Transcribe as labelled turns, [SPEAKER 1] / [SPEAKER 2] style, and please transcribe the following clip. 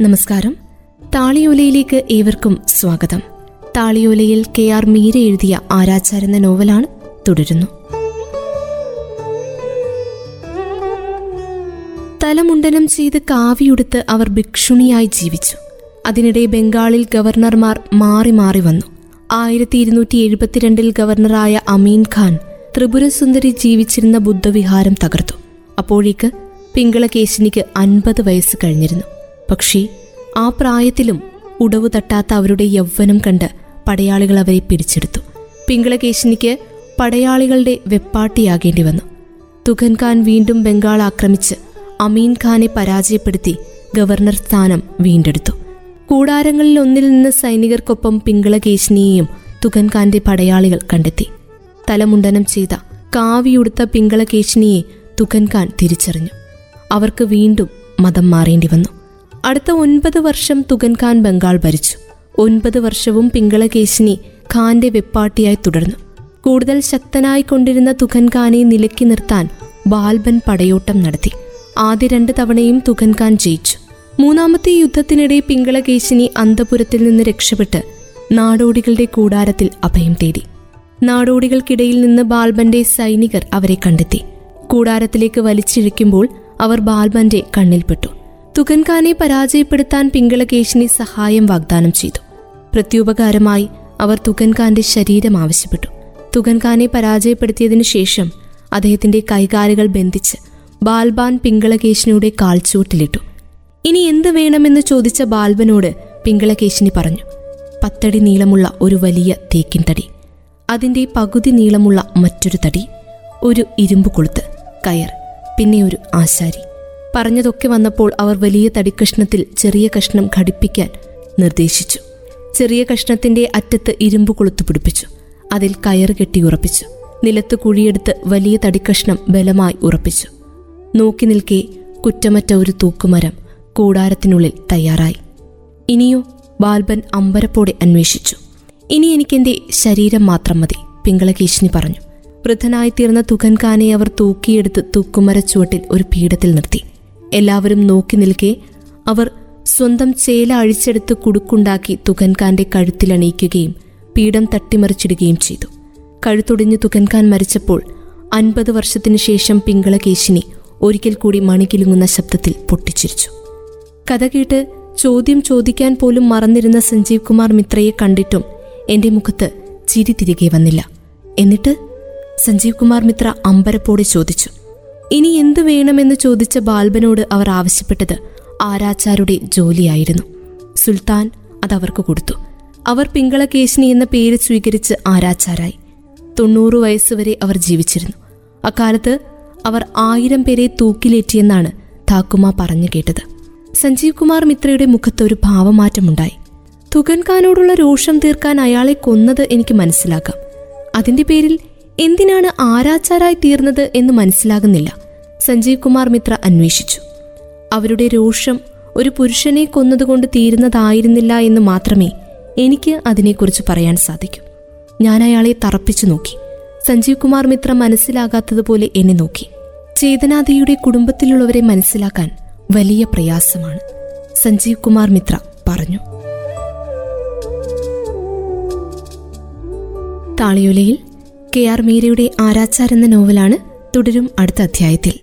[SPEAKER 1] നമസ്കാരം. താളിയോലയിലേക്ക് ഏവർക്കും സ്വാഗതം. താളിയോലയിൽ കെ ആർ മീര എഴുതിയ ആരാച്ചാർ എന്ന നോവലാണ് തുടരുന്നു. തലമുണ്ടനം ചെയ്ത് കാവിയുടുത്ത് അവർ ഭിക്ഷുണിയായി ജീവിച്ചു. അതിനിടെ ബംഗാളിൽ ഗവർണർമാർ മാറി മാറി വന്നു. ആയിരത്തി ഇരുന്നൂറ്റി എഴുപത്തിരണ്ടിൽ ഗവർണറായ അമീൻ ഖാൻ ത്രിപുരസുന്ദരി ജീവിച്ചിരുന്ന ബുദ്ധവിഹാരം തകർത്തു. അപ്പോഴേക്ക് പിങ്കളകേശിനിക്ക് അൻപത് വയസ്സ് കഴിഞ്ഞിരുന്നു. പക്ഷേ ആ പ്രായത്തിലും ഉടവു തട്ടാത്ത അവരുടെ യൗവനം കണ്ട് പടയാളികൾ അവരെ പിടിച്ചെടുത്തു. പിങ്കളകേശിനിക്ക് പടയാളികളുടെ വെപ്പാട്ടിയാകേണ്ടി വന്നു. തുഖൻ ഖാൻ വീണ്ടും ബംഗാൾ ആക്രമിച്ച് അമീൻ ഖാനെ പരാജയപ്പെടുത്തി ഗവർണർ സ്ഥാനം വീണ്ടെടുത്തു. കൂടാരങ്ങളിൽ ഒന്നിൽ നിന്ന് സൈനികർക്കൊപ്പം പിങ്കളകേശിനിയെയും തുഖൻ ഖാന്റെ പടയാളികൾ കണ്ടെത്തി. തലമുണ്ടനം ചെയ്ത കാവിയുടുത്ത പിങ്കളകേശിനിയെ തുഖൻ ഖാൻ തിരിച്ചറിഞ്ഞു. അവർക്ക് വീണ്ടും മതം മാറേണ്ടി വന്നു. അടുത്ത ഒൻപത് വർഷം തുകൻ ഖാൻ ബംഗാൾ ഭരിച്ചു. ഒൻപത് വർഷവും പിങ്കളകേശിനി ഖാന്റെ വെപ്പാട്ടിയായി തുടർന്നു. കൂടുതൽ ശക്തനായി കൊണ്ടിരുന്ന തുകൻ ഖാനെ നിലക്കി നിർത്താൻ ബാൽബൻ പടയോട്ടം നടത്തി. ആദ്യ രണ്ട് തവണയും തുകൻ ഖാൻ ജയിച്ചു. മൂന്നാമത്തെ യുദ്ധത്തിനിടെ പിങ്കളകേശിനി അന്തപുരത്തിൽ നിന്ന് രക്ഷപ്പെട്ട് നാടോടികളുടെ കൂടാരത്തിൽ അഭയം തേടി. നാടോടികൾക്കിടയിൽ നിന്ന് ബാൽബന്റെ സൈനികർ അവരെ കണ്ടെത്തി. കൂടാരത്തിലേക്ക് വലിച്ചിഴയ്ക്കുമ്പോൾ അവർ ബാൽബന്റെ കണ്ണിൽപ്പെട്ടു. തുകൻഖാനെ പരാജയപ്പെടുത്താൻ പിങ്കളകേശിനി സഹായം വാഗ്ദാനം ചെയ്തു. പ്രത്യുപകാരമായി അവർ തുകൻഖാന്റെ ശരീരം ആവശ്യപ്പെട്ടു. തുകൻഖാനെ പരാജയപ്പെടുത്തിയതിനു ശേഷം അദ്ദേഹത്തിന്റെ കൈകാലുകൾ ബന്ധിച്ച് ബാൽബാൻ പിങ്കളകേശിനിയുടെ കാൽച്ചുവട്ടിലിട്ടു. ഇനി എന്ത് വേണമെന്ന് ചോദിച്ച ബാൽബനോട് പിങ്കളകേശിനി പറഞ്ഞു പത്തടി നീളമുള്ള ഒരു വലിയ തേക്കിൻ തടി അതിന്റെ പകുതി നീളമുള്ള മറ്റൊരു തടി ഒരു ഇരുമ്പ് കൊളുത്ത് കയർ പിന്നെ ഒരു ആശാരി. പറഞ്ഞതൊക്കെ വന്നപ്പോൾ അവർ വലിയ തടിക്കഷ്ണത്തിൽ ചെറിയ കഷ്ണം ഘടിപ്പിക്കാൻ നിർദ്ദേശിച്ചു. ചെറിയ കഷ്ണത്തിന്റെ അറ്റത്ത് ഇരുമ്പ് കൊളുത്തു പിടിപ്പിച്ചു. അതിൽ കയറ് കെട്ടി ഉറപ്പിച്ചു. നിലത്ത് കുഴിയെടുത്ത് വലിയ തടിക്കഷ്ണം ബലമായി ഉറപ്പിച്ചു. നോക്കി നിൽക്കെ കുറ്റമറ്റ ഒരു തൂക്കുമരം കൂടാരത്തിനുള്ളിൽ തയ്യാറായി. ഇനിയോ ബാൽബൻ അമ്പരപ്പോടെ അന്വേഷിച്ചു. ഇനി എനിക്കെന്റെ ശരീരം മാത്രം മതി പിങ്കളകേശിനി പറഞ്ഞു. വൃദ്ധനായിത്തീർന്ന തുകൻഖാനെ അവർ തൂക്കിയെടുത്ത് തൂക്കുമരച്ചുവട്ടിൽ ഒരു പീഠത്തിൽ നിർത്തി. എല്ലാവരും നോക്കി നിൽക്കെ അവർ സ്വന്തം ചേല അഴിച്ചെടുത്ത് കുടുക്കുണ്ടാക്കി തുകൻഖാന്റെ കഴുത്തിലണിയിക്കുകയും പീഠം തട്ടിമറിച്ചിടുകയും ചെയ്തു. കഴുത്തൊടിഞ്ഞ് തുകൻഖാൻ മരിച്ചപ്പോൾ അൻപത് വർഷത്തിനു ശേഷം പിങ്കളകേശിനി ഒരിക്കൽ കൂടി മണികിലുങ്ങുന്ന ശബ്ദത്തിൽ പൊട്ടിച്ചിരിച്ചു. കഥ കേട്ട് ചോദ്യം ചോദിക്കാൻ പോലും മറന്നിരുന്ന സഞ്ജീവ് കുമാർ മിത്രയെ കണ്ടിട്ടും എന്റെ മുഖത്ത് ചിരി തിരികെ വന്നില്ല. എന്നിട്ട് സഞ്ജീവ് കുമാർ മിത്ര അമ്പരപ്പോടെ ചോദിച്ചു ഇനി എന്തു വേണമെന്ന് ചോദിച്ച ബാൽബനോട് അവർ ആവശ്യപ്പെട്ടത് ആരാച്ചാരുടെ ജോലിയായിരുന്നു. സുൽത്താൻ അതവർക്ക് കൊടുത്തു. അവർ പിങ്കളകേശിനി എന്ന പേര് സ്വീകരിച്ച് ആരാച്ചാരായി. തൊണ്ണൂറ് വയസ്സുവരെ അവർ ജീവിച്ചിരുന്നു. അക്കാലത്ത് അവർ ആയിരം പേരെ തൂക്കിലേറ്റിയെന്നാണ് താക്കുമ പറഞ്ഞു കേട്ടത്. സഞ്ജീവ് കുമാർ മിത്രയുടെ മുഖത്ത് ഒരു ഭാവമാറ്റമുണ്ടായി. തുകൻ ഖാനോടുള്ള രോഷം തീർക്കാൻ അയാളെ കൊന്നത് എനിക്ക് മനസ്സിലാക്കാം. അതിന്റെ പേരിൽ എന്തിനാണ് ആരാച്ചാരായി തീർന്നത് എന്ന് മനസ്സിലാകുന്നില്ല. സഞ്ജീവ് കുമാർ മിത്ര അന്വേഷിച്ചു. അവരുടെ രോഷം ഒരു പുരുഷനെ കൊന്നതുകൊണ്ട് തീരുന്നതായിരുന്നില്ല എന്ന് മാത്രമേ എനിക്ക് അതിനെക്കുറിച്ച് പറയാൻ സാധിക്കൂ. ഞാൻ അയാളെ തറപ്പിച്ചു നോക്കി. സഞ്ജീവ് കുമാർ മിത്ര മനസ്സിലാകാത്തതുപോലെ എന്നെ നോക്കി. ചേതനാദിയുടെ കുടുംബത്തിലുള്ളവരെ മനസ്സിലാക്കാൻ വലിയ പ്രയാസമാണ് സഞ്ജീവ് കുമാർ മിത്ര പറഞ്ഞു. താളിയോലയിൽ കെ ആർ മീരയുടെ ആരാച്ചാർ എന്ന നോവലാണ് തുടരും അടുത്ത അധ്യായത്തിൽ.